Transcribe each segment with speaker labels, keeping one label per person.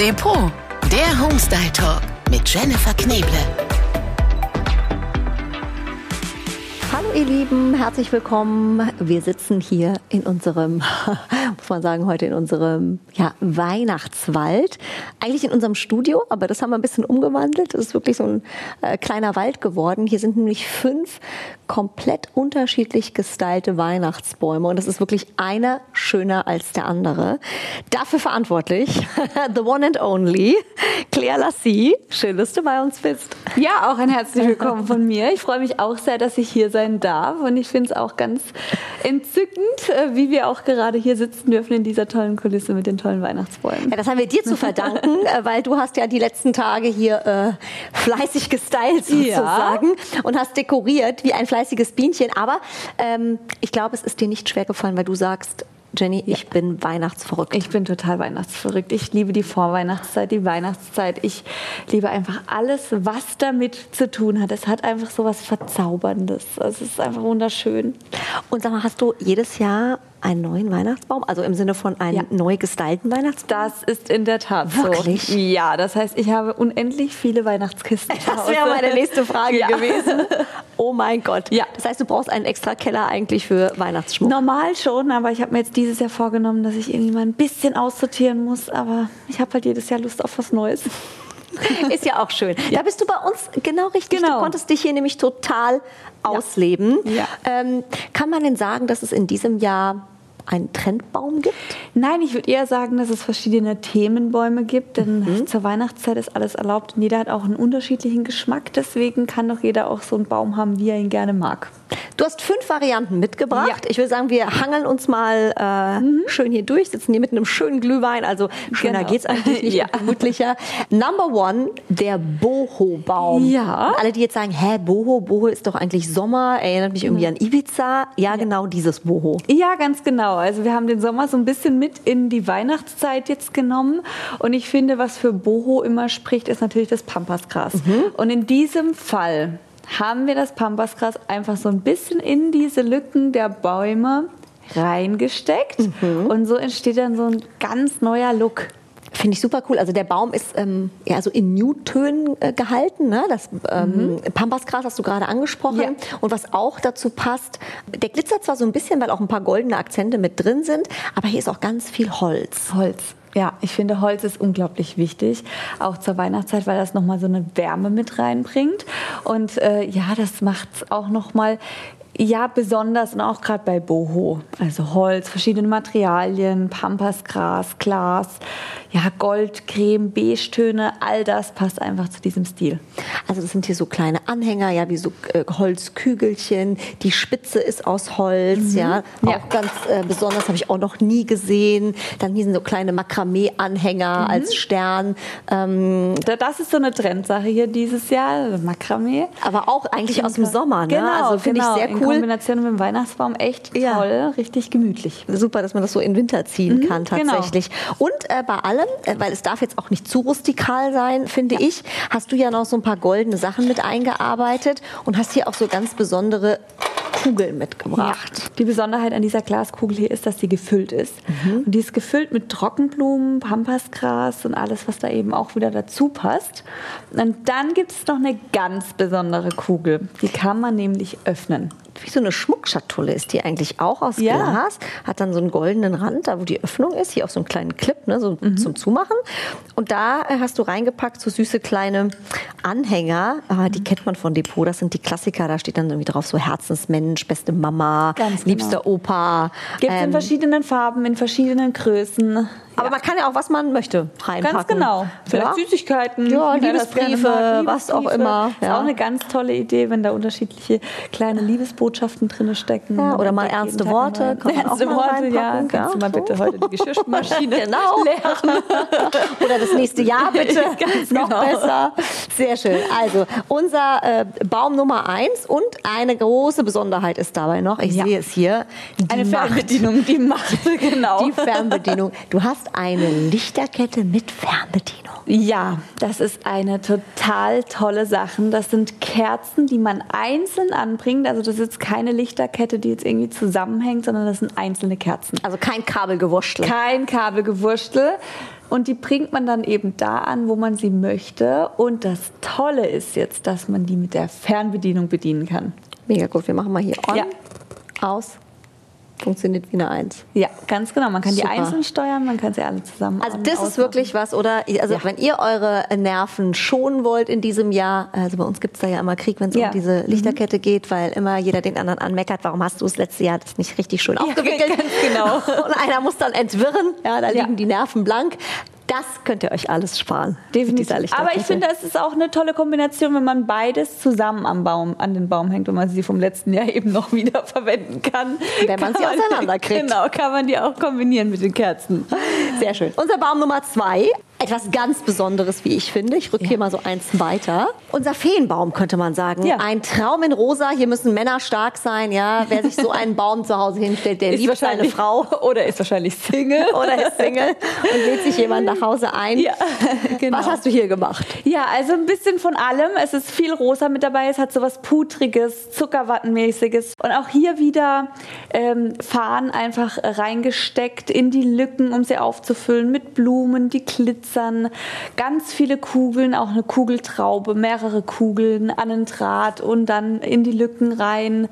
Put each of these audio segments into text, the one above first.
Speaker 1: Depot, der Homestyle Talk mit Jennifer Kneble.
Speaker 2: Ihr Lieben, herzlich willkommen. Wir sitzen hier in unserem, muss man sagen, heute in unserem ja, Weihnachtswald. Eigentlich in unserem Studio, aber das haben wir ein bisschen umgewandelt. Das ist wirklich so ein äh, kleiner Wald geworden. Hier sind nämlich fünf komplett unterschiedlich gestylte Weihnachtsbäume und das ist wirklich einer schöner als der andere. Dafür verantwortlich, the one and only, Claire Lassie. Schön, dass du bei uns bist.
Speaker 3: Ja, auch ein herzlich willkommen von mir. Ich freue mich auch sehr, dass ich hier sein darf und ich finde es auch ganz entzückend, äh, wie wir auch gerade hier sitzen dürfen in dieser tollen Kulisse mit den tollen Weihnachtsbäumen.
Speaker 2: Ja, das haben wir dir zu verdanken, äh, weil du hast ja die letzten Tage hier äh, fleißig gestylt sozusagen ja. und hast dekoriert wie ein fleißiges fleißiges Bienchen. Aber ähm, ich glaube, es ist dir nicht schwer gefallen, weil du sagst, Jenny, ich ja. bin weihnachtsverrückt.
Speaker 3: Ich bin total weihnachtsverrückt. Ich liebe die Vorweihnachtszeit, die Weihnachtszeit. Ich liebe einfach alles, was damit zu tun hat. Es hat einfach so was Verzauberndes. Es ist einfach wunderschön.
Speaker 2: Und sag mal, hast du jedes Jahr einen neuen Weihnachtsbaum? Also im Sinne von einem ja. neu gestylten Weihnachtsbaum?
Speaker 3: Das ist in der Tat
Speaker 2: Wirklich?
Speaker 3: so. Ja, das heißt, ich habe unendlich viele Weihnachtskisten.
Speaker 2: Das wäre meine nächste Frage ja. gewesen. Oh mein Gott. Ja. Das heißt, du brauchst einen extra Keller eigentlich für Weihnachtsschmuck?
Speaker 3: Normal schon, aber ich habe mir jetzt dieses Jahr vorgenommen, dass ich irgendwie mal ein bisschen aussortieren muss. Aber ich habe halt jedes Jahr Lust auf was Neues.
Speaker 2: Ist ja auch schön. Ja. Da bist du bei uns genau richtig. Genau. Du konntest dich hier nämlich total ausleben. Ja. Ähm, kann man denn sagen, dass es in diesem Jahr einen Trendbaum gibt?
Speaker 3: Nein, ich würde eher sagen, dass es verschiedene Themenbäume gibt, denn mhm. zur Weihnachtszeit ist alles erlaubt und jeder hat auch einen unterschiedlichen Geschmack. Deswegen kann doch jeder auch so einen Baum haben, wie er ihn gerne mag.
Speaker 2: Du hast fünf Varianten mitgebracht. Ja. Ich würde sagen, wir hangeln uns mal äh, mhm. schön hier durch, sitzen hier mit einem schönen Glühwein. Also schöner genau. geht's eigentlich nicht, ja. gemütlicher. Number one, der Boho-Baum. Ja. alle, die jetzt sagen, hä, Boho, Boho ist doch eigentlich Sommer, erinnert mich irgendwie mhm. an Ibiza. Ja, ja, genau dieses Boho.
Speaker 3: Ja, ganz genau. Also wir haben den Sommer so ein bisschen mit in die Weihnachtszeit jetzt genommen. Und ich finde, was für Boho immer spricht, ist natürlich das Pampasgras. Mhm. Und in diesem Fall haben wir das Pampasgras einfach so ein bisschen in diese Lücken der Bäume reingesteckt. Mhm. Und so entsteht dann so ein ganz neuer Look.
Speaker 2: Finde ich super cool. Also der Baum ist ähm, ja so in Newtönen äh, gehalten. Ne? Das ähm, mhm. Pampasgras hast du gerade angesprochen. Ja. Und was auch dazu passt, der glitzert zwar so ein bisschen, weil auch ein paar goldene Akzente mit drin sind, aber hier ist auch ganz viel Holz.
Speaker 3: Holz. Ja, ich finde, Holz ist unglaublich wichtig, auch zur Weihnachtszeit, weil das nochmal so eine Wärme mit reinbringt. Und äh, ja, das macht auch nochmal ja, besonders und auch gerade bei Boho. Also Holz, verschiedene Materialien, Pampasgras, Glas, ja, Gold, Creme, Beige-Töne, all das passt einfach zu diesem Stil.
Speaker 2: Also das sind hier so kleine Anhänger, ja, wie so äh, Holzkügelchen. Die Spitze ist aus Holz, mhm. ja. Auch ja. ganz äh, besonders, habe ich auch noch nie gesehen. Dann hier sind so kleine Makramee-Anhänger mhm. als Stern.
Speaker 3: Ähm, das ist so eine Trendsache hier dieses Jahr, Makramee.
Speaker 2: Aber auch eigentlich aus dem Sommer, ne?
Speaker 3: Genau, also finde genau. ich sehr cool. In Kombination mit dem Weihnachtsbaum echt ja. toll, richtig gemütlich.
Speaker 2: Super, dass man das so in Winter ziehen mhm, kann genau. tatsächlich. Genau. Und äh, bei allem allem, äh, weil es darf jetzt auch nicht zu rustikal sein, finde ja. ich, hast du ja noch so ein paar goldene Sachen mit eingearbeitet und hast hier auch so ganz besondere Kugeln mitgebracht. Ja.
Speaker 3: Die Besonderheit an dieser Glaskugel hier ist, dass sie gefüllt ist. Mhm. Und die ist gefüllt mit Trockenblumen, Pampasgras und alles, was da eben auch wieder dazu passt. Und dann gibt es noch eine ganz besondere Kugel. Die kann man nämlich öffnen
Speaker 2: wie so eine Schmuckschatulle ist die eigentlich auch aus ja. Glas, hat dann so einen goldenen Rand, da wo die Öffnung ist, hier auch so einen kleinen Clip, ne, so mhm. zum Zumachen. Und da äh, hast du reingepackt so süße kleine Anhänger, ah, die mhm. kennt man von Depot, das sind die Klassiker, da steht dann irgendwie drauf so Herzensmensch, beste Mama, Ganz liebster genau. Opa.
Speaker 3: Gibt es ähm, in verschiedenen Farben, in verschiedenen Größen.
Speaker 2: Aber ja. man kann ja auch, was man möchte, reinpacken.
Speaker 3: Ganz genau. Vielleicht ja?
Speaker 2: Süßigkeiten, ja, Liebesbriefe, was auch immer.
Speaker 3: Ja. Ist auch eine ganz tolle Idee, wenn da unterschiedliche kleine Liebesbotschaften drin stecken.
Speaker 2: Ja, oder mal ernste Worte.
Speaker 3: Ernste Worte, ja. Kannst du mal bitte heute die Geschirrmaschine
Speaker 2: genau. leeren. oder das nächste Jahr bitte. ganz Noch genau. besser. Sehr schön. Also, unser äh, Baum Nummer eins und eine große Besonderheit ist dabei noch, ich sehe es hier,
Speaker 3: die eine Fernbedienung, die Macht,
Speaker 2: genau. Die Fernbedienung. Du hast eine Lichterkette mit Fernbedienung.
Speaker 3: Ja, das ist eine total tolle Sache. Das sind Kerzen, die man einzeln anbringt. Also das ist keine Lichterkette, die jetzt irgendwie zusammenhängt, sondern das sind einzelne Kerzen.
Speaker 2: Also kein Kabelgewurschtel.
Speaker 3: Kein Kabelgewurschtel. Und die bringt man dann eben da an, wo man sie möchte. Und das Tolle ist jetzt, dass man die mit der Fernbedienung bedienen kann.
Speaker 2: Mega gut. Wir machen mal hier on,
Speaker 3: Ja.
Speaker 2: aus. Funktioniert wie eine Eins.
Speaker 3: Ja, ganz genau. Man kann
Speaker 2: Super.
Speaker 3: die einzeln steuern, man kann sie alle zusammen
Speaker 2: Also das ist wirklich was, oder? Also
Speaker 3: Ja.
Speaker 2: wenn ihr eure Nerven schonen wollt in diesem Jahr, also bei uns gibt es da ja immer Krieg, wenn es
Speaker 3: Ja.
Speaker 2: um diese Lichterkette geht, weil immer jeder den anderen anmeckert, warum hast du das letzte Jahr das nicht richtig schön aufgewickelt?
Speaker 3: ganz genau.
Speaker 2: Und einer muss dann entwirren, ja, da
Speaker 3: Ja.
Speaker 2: liegen die Nerven blank. Das könnt ihr euch alles sparen.
Speaker 3: Definitiv. Aber ich finde, es ist auch eine tolle Kombination, wenn man beides zusammen am Baum, an den Baum hängt, wenn man sie vom letzten Jahr eben noch wieder verwenden kann.
Speaker 2: Wenn man
Speaker 3: Kann
Speaker 2: sie auseinanderkriegt.
Speaker 3: Genau, kann man die auch kombinieren mit den Kerzen.
Speaker 2: Sehr schön. Unser Baum Nummer zwei. Etwas ganz Besonderes, wie ich finde. Ich rücke hier mal so eins weiter. Unser Feenbaum, könnte man sagen.
Speaker 3: Ja.
Speaker 2: Ein Traum in rosa. Hier müssen Männer stark sein. Ja, Wer sich so einen Baum zu Hause hinstellt, der liebt seine Frau
Speaker 3: Oder ist wahrscheinlich Single.
Speaker 2: oder ist Single und lädt sich jemand nach Hause ein.
Speaker 3: Ja, genau.
Speaker 2: Was hast du hier gemacht?
Speaker 3: Ja, also ein bisschen von allem. Es ist viel rosa mit dabei. Es hat so was Putriges, Zuckerwattenmäßiges. Und auch hier wieder ähm, Fahnen einfach reingesteckt in die Lücken, um sie aufzufüllen mit Blumen, die glitzern. Ganz viele Kugeln, auch eine Kugeltraube, mehrere Kugeln an den Draht und dann in die Lücken rein.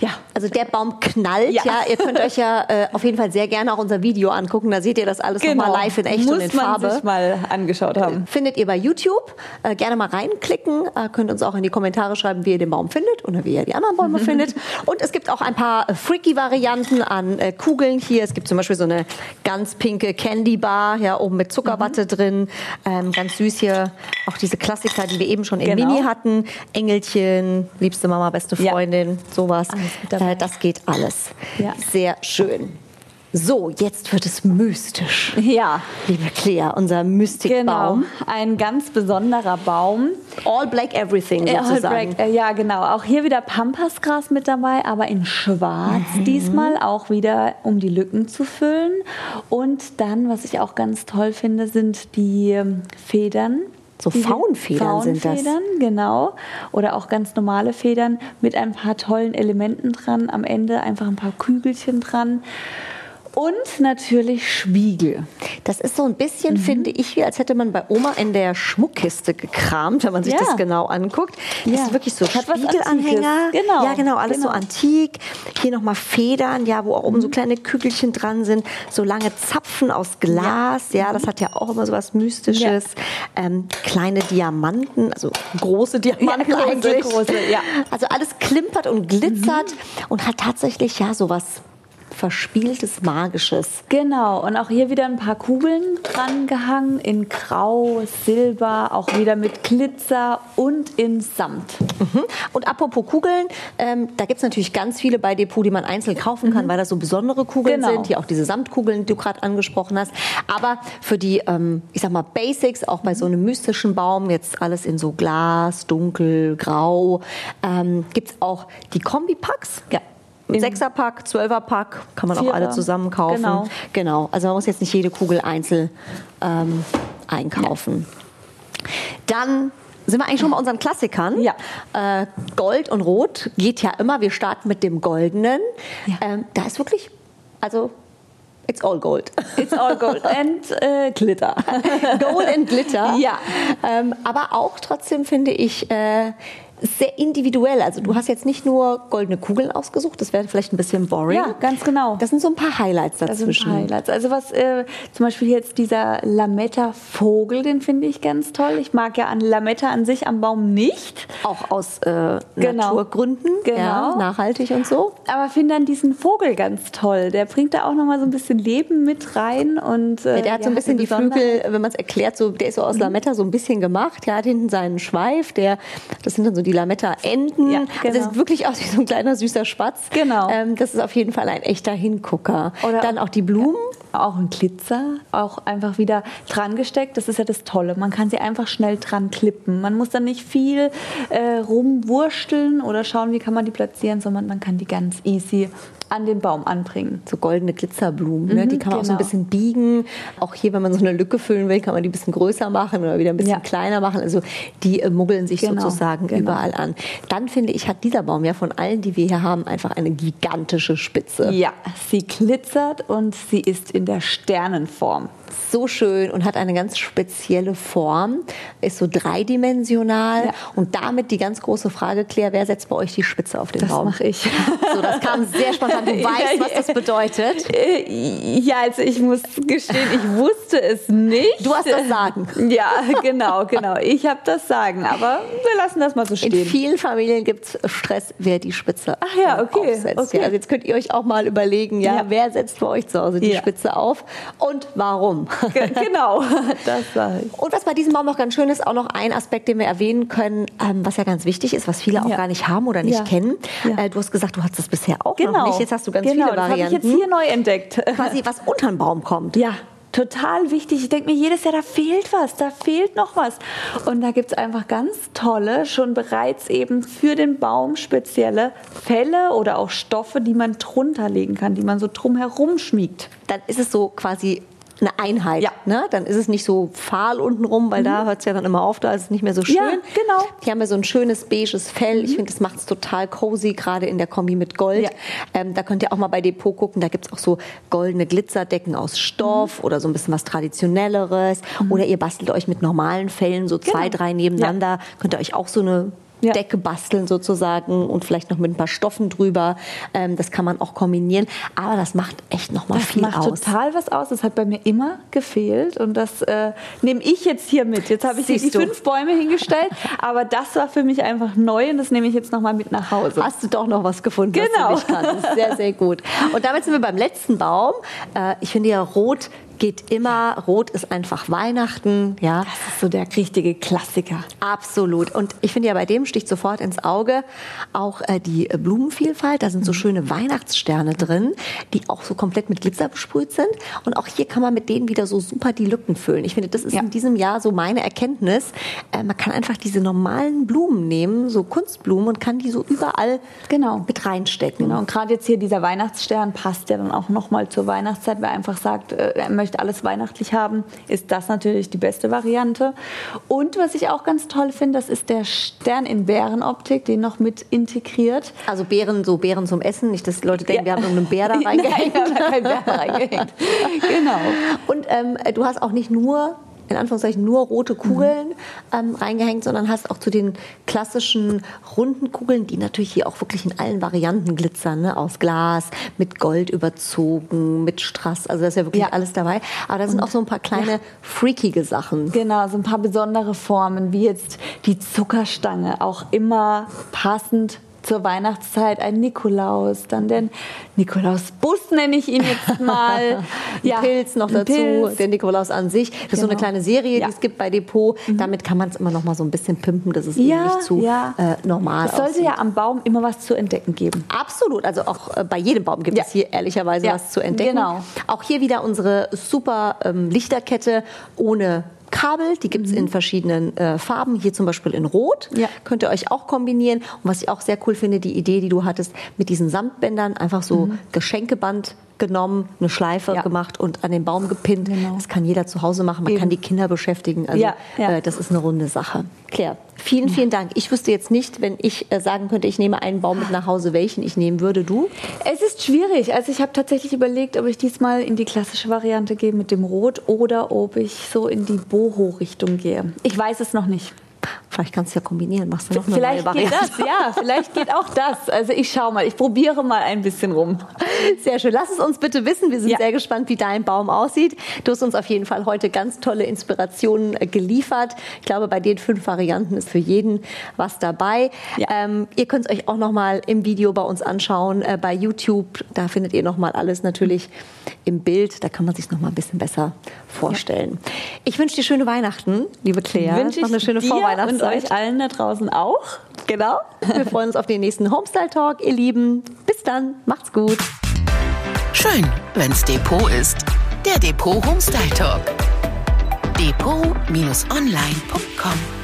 Speaker 3: Ja,
Speaker 2: Also der Baum knallt, ja.
Speaker 3: Ja.
Speaker 2: Ihr könnt euch ja äh, auf jeden Fall sehr gerne auch unser Video angucken. Da seht ihr das alles nochmal live in echt
Speaker 3: Genau. Muss
Speaker 2: und in
Speaker 3: man
Speaker 2: Farbe.
Speaker 3: sich mal angeschaut haben.
Speaker 2: Findet ihr bei YouTube. Äh, gerne mal reinklicken. Äh, könnt uns auch in die Kommentare schreiben, wie ihr den Baum findet oder wie ihr die anderen Bäume findet. Und es gibt auch ein paar äh, freaky-Varianten an äh, Kugeln hier. Es gibt zum Beispiel so eine ganz pinke Candy Bar, ja, oben mit Zuckerwatte
Speaker 3: Mhm.
Speaker 2: drin. Ähm, ganz süß hier. Auch diese Klassiker, die wir eben schon in
Speaker 3: Genau.
Speaker 2: Mini hatten. Engelchen, liebste Mama, beste
Speaker 3: Ja.
Speaker 2: Freundin, sowas.
Speaker 3: Alles mit dabei.
Speaker 2: Äh, das geht alles.
Speaker 3: Ja.
Speaker 2: Sehr schön. So, jetzt wird es mystisch.
Speaker 3: Ja,
Speaker 2: Liebe Claire, unser Mystikbaum.
Speaker 3: genau. Ein ganz besonderer Baum.
Speaker 2: All black everything
Speaker 3: Ja,
Speaker 2: sozusagen.
Speaker 3: Black, äh, ja, genau. Auch hier wieder Pampasgras mit dabei, aber in schwarz
Speaker 2: Mhm.
Speaker 3: diesmal auch wieder, um die Lücken zu füllen. Und dann, was ich auch ganz toll finde, sind die ähm, Federn.
Speaker 2: So Faunfedern sind das.
Speaker 3: Faunfedern, genau. Oder auch ganz normale Federn mit ein paar tollen Elementen dran. Am Ende einfach ein paar Kügelchen dran. Und natürlich Spiegel.
Speaker 2: Das ist so ein
Speaker 3: Mhm.
Speaker 2: bisschen, finde ich, wie als hätte man bei Oma in der Schmuckkiste gekramt, wenn man sich
Speaker 3: Ja.
Speaker 2: das genau anguckt. Das
Speaker 3: Ja.
Speaker 2: ist wirklich so Spiegelanhänger.
Speaker 3: Genau.
Speaker 2: Ja, genau, alles so
Speaker 3: Genau.
Speaker 2: antik. Hier nochmal Federn, ja, wo auch oben so
Speaker 3: Mhm.
Speaker 2: kleine Kügelchen dran sind. So lange Zapfen aus Glas, ja, das hat ja auch immer so was Mystisches. Ähm, kleine Diamanten, also große Diamanten
Speaker 3: große,
Speaker 2: eigentlich.
Speaker 3: große, ja.
Speaker 2: Also alles klimpert und glitzert
Speaker 3: Mhm.
Speaker 2: und hat tatsächlich ja so was Verspieltes, Magisches.
Speaker 3: Genau, und auch hier wieder ein paar Kugeln dran gehangen in Grau, Silber, auch wieder mit Glitzer und in Samt.
Speaker 2: Mhm. Und apropos Kugeln, ähm, da gibt es natürlich ganz viele bei Depot, die man einzeln kaufen kann, weil das so besondere Kugeln
Speaker 3: Genau.
Speaker 2: sind. Hier auch diese Samtkugeln, die du gerade angesprochen hast. Aber für die, ähm, ich sag mal, Basics, auch bei so einem mystischen Baum, jetzt alles in so Glas, dunkel, grau, ähm, gibt es auch die Kombi-Packs.
Speaker 3: Ja.
Speaker 2: Sechser-Pack, Zwölfer-Pack, kann man auch
Speaker 3: Vierer.
Speaker 2: alle zusammen kaufen.
Speaker 3: Genau.
Speaker 2: genau. Also man muss jetzt nicht jede Kugel einzeln ähm, einkaufen. Dann sind wir eigentlich schon bei unseren Klassikern.
Speaker 3: Ja.
Speaker 2: Äh, Gold und Rot geht ja immer. Wir starten mit dem Goldenen.
Speaker 3: Ja.
Speaker 2: Ähm, da ist wirklich, also, it's all gold.
Speaker 3: It's all gold and äh, glitter.
Speaker 2: Gold and Glitter.
Speaker 3: Ja.
Speaker 2: Ähm, aber auch trotzdem finde ich äh, sehr individuell. Also du hast jetzt nicht nur goldene Kugeln ausgesucht, das wäre vielleicht ein bisschen boring.
Speaker 3: Ja, ganz genau.
Speaker 2: Das sind so ein paar Highlights dazwischen.
Speaker 3: paar Highlights. Also was äh, zum Beispiel jetzt dieser Lametta-Vogel, den finde ich ganz toll. Ich mag ja an Lametta an sich am Baum nicht.
Speaker 2: Auch aus äh,
Speaker 3: Genau.
Speaker 2: Naturgründen,
Speaker 3: Genau.
Speaker 2: ja, nachhaltig und so.
Speaker 3: Aber finde dann diesen Vogel ganz toll. Der bringt da auch nochmal so ein bisschen Leben mit rein. Und, äh,
Speaker 2: Ja, der hat so ein bisschen die. Flügel, wenn man es erklärt, so, der ist so aus Lametta so ein bisschen gemacht. Der hat hinten seinen Schweif, der, das sind dann so die Lametta-Enden.
Speaker 3: Ja,
Speaker 2: Also
Speaker 3: genau.
Speaker 2: sieht wirklich aus wie so ein kleiner süßer Spatz.
Speaker 3: Genau.
Speaker 2: Ähm, das ist auf jeden Fall ein echter Hingucker.
Speaker 3: Oder-
Speaker 2: dann auch die Blumen.
Speaker 3: Auch ein Glitzer, auch einfach wieder dran gesteckt. Das ist ja das Tolle. Man kann sie einfach schnell dran klippen. Man muss dann nicht viel äh, rumwursteln oder schauen, wie kann man die platzieren, sondern man kann die ganz easy an den Baum anbringen.
Speaker 2: So goldene Glitzerblumen, ne? die kann man auch so ein
Speaker 3: genau.
Speaker 2: bisschen biegen. Auch hier, wenn man so eine Lücke füllen will, kann man die ein bisschen größer machen oder wieder ein bisschen
Speaker 3: Ja.
Speaker 2: kleiner machen. Also die äh, muggeln sich
Speaker 3: Genau,
Speaker 2: sozusagen
Speaker 3: genau.
Speaker 2: überall an. Dann finde ich, hat dieser Baum ja von allen, die wir hier haben, einfach eine gigantische Spitze.
Speaker 3: Ja, sie glitzert und sie ist in der Sternenform.
Speaker 2: So schön und hat eine ganz spezielle Form, ist so dreidimensional
Speaker 3: Ja.
Speaker 2: und damit die ganz große Frage, Claire, wer setzt bei euch die Spitze auf den
Speaker 3: Das
Speaker 2: Baum?
Speaker 3: mache ich.
Speaker 2: So, das kam sehr spontan. Du weißt, was das bedeutet.
Speaker 3: Äh, Ja, also ich muss gestehen, ich wusste es nicht.
Speaker 2: Du hast das Sagen.
Speaker 3: Ja, genau, genau. Ich habe das Sagen, aber wir lassen das mal so
Speaker 2: In
Speaker 3: stehen.
Speaker 2: vielen Familien gibt es Stress, wer die Spitze
Speaker 3: Ach ja, okay,
Speaker 2: aufsetzt.
Speaker 3: okay.
Speaker 2: Ja, also jetzt könnt ihr euch auch mal überlegen, ja,
Speaker 3: Ja.
Speaker 2: wer setzt bei euch zu Hause die. Spitze auf und warum?
Speaker 3: Ge- genau, das sage ich.
Speaker 2: Und was bei diesem Baum noch ganz schön ist, auch noch ein Aspekt, den wir erwähnen können, ähm, was ja ganz wichtig ist, was viele auch
Speaker 3: Ja.
Speaker 2: gar nicht haben oder nicht
Speaker 3: Ja.
Speaker 2: kennen.
Speaker 3: Ja.
Speaker 2: Äh, du hast gesagt, du hattest das bisher auch noch
Speaker 3: Genau.
Speaker 2: nicht. Jetzt hast du ganz
Speaker 3: genau,
Speaker 2: viele
Speaker 3: das habe ich
Speaker 2: Varianten.
Speaker 3: jetzt hier neu entdeckt.
Speaker 2: Quasi was unter den Baum kommt.
Speaker 3: Ja, total wichtig. Ich denke mir jedes Jahr, da fehlt was, da fehlt noch was. Und da gibt es einfach ganz tolle, schon bereits eben für den Baum spezielle Felle oder auch Stoffe, die man drunter legen kann, die man so drumherum schmiegt.
Speaker 2: Dann ist es so quasi eine Einheit.
Speaker 3: Ja.
Speaker 2: Ne? Dann ist es nicht so fahl unten rum, weil da hört es ja dann immer auf, da ist es nicht mehr so schön.
Speaker 3: Ja, genau.
Speaker 2: Die haben ja so ein schönes beiges Fell. Ich finde, das macht es total cozy, gerade in der Kombi mit Gold.
Speaker 3: Ja.
Speaker 2: Ähm, da könnt ihr auch mal bei Depot gucken. Da gibt es auch so goldene Glitzerdecken aus Stoff oder so ein bisschen was Traditionelleres. Oder ihr bastelt euch mit normalen Fellen so zwei,
Speaker 3: Genau.
Speaker 2: drei nebeneinander. Könnt ihr euch auch so eine
Speaker 3: Ja.
Speaker 2: Decke basteln sozusagen und vielleicht noch mit ein paar Stoffen drüber. Ähm, das kann man auch kombinieren. Aber das macht echt nochmal
Speaker 3: Das
Speaker 2: viel
Speaker 3: macht
Speaker 2: aus.
Speaker 3: total was aus. Das hat bei mir immer gefehlt und das äh, nehme ich jetzt hier mit. Jetzt habe ich die fünf Bäume hingestellt, aber das war für mich einfach neu und das nehme ich jetzt nochmal mit nach Hause.
Speaker 2: Hast du doch noch was gefunden,
Speaker 3: Genau.
Speaker 2: was du nicht kanntest. Sehr, sehr gut. Und damit sind wir beim letzten Baum. Äh, ich finde ja, Rot geht immer. Rot ist einfach Weihnachten. Ja,
Speaker 3: Das ist so der richtige Klassiker.
Speaker 2: absolut. Und ich finde ja, bei dem sticht sofort ins Auge auch äh, die Blumenvielfalt. Da sind so schöne Weihnachtssterne drin, die auch so komplett mit Glitzer besprüht sind. Und auch hier kann man mit denen wieder so super die Lücken füllen. Ich finde, das ist
Speaker 3: Ja.
Speaker 2: in diesem Jahr so meine Erkenntnis. Äh, man kann einfach diese normalen Blumen nehmen, so Kunstblumen, und kann die so überall
Speaker 3: Genau.
Speaker 2: mit reinstecken.
Speaker 3: Genau, und gerade jetzt hier dieser Weihnachtsstern passt ja dann auch nochmal zur Weihnachtszeit. Wer einfach sagt, äh, möchte alles weihnachtlich haben, ist das natürlich die beste Variante. Und was ich auch ganz toll finde, das ist der Stern in Bärenoptik, den noch mit integriert.
Speaker 2: Also Beeren, so Beeren zum Essen. Nicht, dass Leute denken,
Speaker 3: Ja.
Speaker 2: wir haben irgendeinen Bär da reingehängt.
Speaker 3: Nein, wir haben keinen Bär reingehängt. Genau.
Speaker 2: Und ähm, du hast auch nicht nur in Anführungszeichen nur rote Kugeln ähm, reingehängt, sondern hast auch zu den klassischen runden Kugeln, die natürlich hier auch wirklich in allen Varianten glitzern, ne? aus Glas, mit Gold überzogen, mit Strass, also da ist ja wirklich
Speaker 3: Ja.
Speaker 2: alles dabei. Aber da sind auch so ein paar kleine freakige Sachen.
Speaker 3: Genau, so ein paar besondere Formen, wie jetzt die Zuckerstange, auch immer passend zur Weihnachtszeit ein Nikolaus, dann den Nikolausbus nenne ich ihn jetzt mal.
Speaker 2: Ein Pilz noch dazu,
Speaker 3: Pilz.
Speaker 2: der Nikolaus an sich. Das ist so eine
Speaker 3: Genau.
Speaker 2: kleine Serie,
Speaker 3: Ja.
Speaker 2: die es gibt bei Depot. Damit kann man es immer noch mal so ein bisschen pimpen, dass es eben
Speaker 3: Ja,
Speaker 2: nicht zu
Speaker 3: ja.
Speaker 2: äh, normal
Speaker 3: Es sollte
Speaker 2: aussieht.
Speaker 3: ja am Baum immer was zu entdecken geben.
Speaker 2: Absolut, also auch äh, bei jedem Baum gibt
Speaker 3: Ja.
Speaker 2: es hier ehrlicherweise
Speaker 3: Ja,
Speaker 2: was zu entdecken.
Speaker 3: genau.
Speaker 2: Auch hier wieder unsere super ähm, Lichterkette ohne Kabel, die gibt es in verschiedenen äh, Farben, hier zum Beispiel in Rot.
Speaker 3: Mhm. Ja.
Speaker 2: Könnt ihr euch auch kombinieren. Und was ich auch sehr cool finde, die Idee, die du hattest, mit diesen Samtbändern, einfach so Geschenkeband genommen, eine Schleife.
Speaker 3: Ja.
Speaker 2: gemacht und an den Baum gepinnt.
Speaker 3: Genau.
Speaker 2: Das kann jeder zu Hause machen. Man
Speaker 3: Eben.
Speaker 2: kann die Kinder beschäftigen. Also
Speaker 3: Ja, ja.
Speaker 2: Äh, das ist eine runde Sache. Claire, vielen, vielen Dank. Ich wüsste jetzt nicht, wenn ich äh, sagen könnte, ich nehme einen Baum mit nach Hause, welchen ich nehmen würde. Du?
Speaker 3: Es ist schwierig. Also ich habe tatsächlich überlegt, ob ich diesmal in die klassische Variante gehe mit dem Rot oder ob ich so in die Boho-Richtung gehe. Ich weiß es noch nicht.
Speaker 2: Vielleicht kannst du ja kombinieren. Machst du noch eine
Speaker 3: Vielleicht
Speaker 2: neue
Speaker 3: geht
Speaker 2: Variante?
Speaker 3: das, ja, vielleicht geht auch das. Also ich schaue mal, ich probiere mal ein bisschen rum.
Speaker 2: Sehr schön. Lass es uns bitte wissen. Wir sind
Speaker 3: Ja.
Speaker 2: sehr gespannt, wie dein Baum aussieht. Du hast uns auf jeden Fall heute ganz tolle Inspirationen äh, geliefert. Ich glaube, bei den fünf Varianten ist für jeden was dabei.
Speaker 3: Ja.
Speaker 2: Ähm, ihr könnt es euch auch noch mal im Video bei uns anschauen, äh, bei YouTube. Da findet ihr noch mal alles natürlich im Bild. Da kann man sich noch mal ein bisschen besser vorstellen. Ich wünsche dir schöne Weihnachten, liebe Claire.
Speaker 3: Wünsche
Speaker 2: noch eine
Speaker 3: ich
Speaker 2: schöne
Speaker 3: dir
Speaker 2: Vorweihnachtszeit.
Speaker 3: Und euch allen da draußen auch.
Speaker 2: Genau. Wir freuen uns auf den nächsten Homestyle Talk, ihr Lieben. Bis dann. Macht's gut.
Speaker 1: Schön, wenn's Depot ist. Der Depot Homestyle Talk. Depot-online.com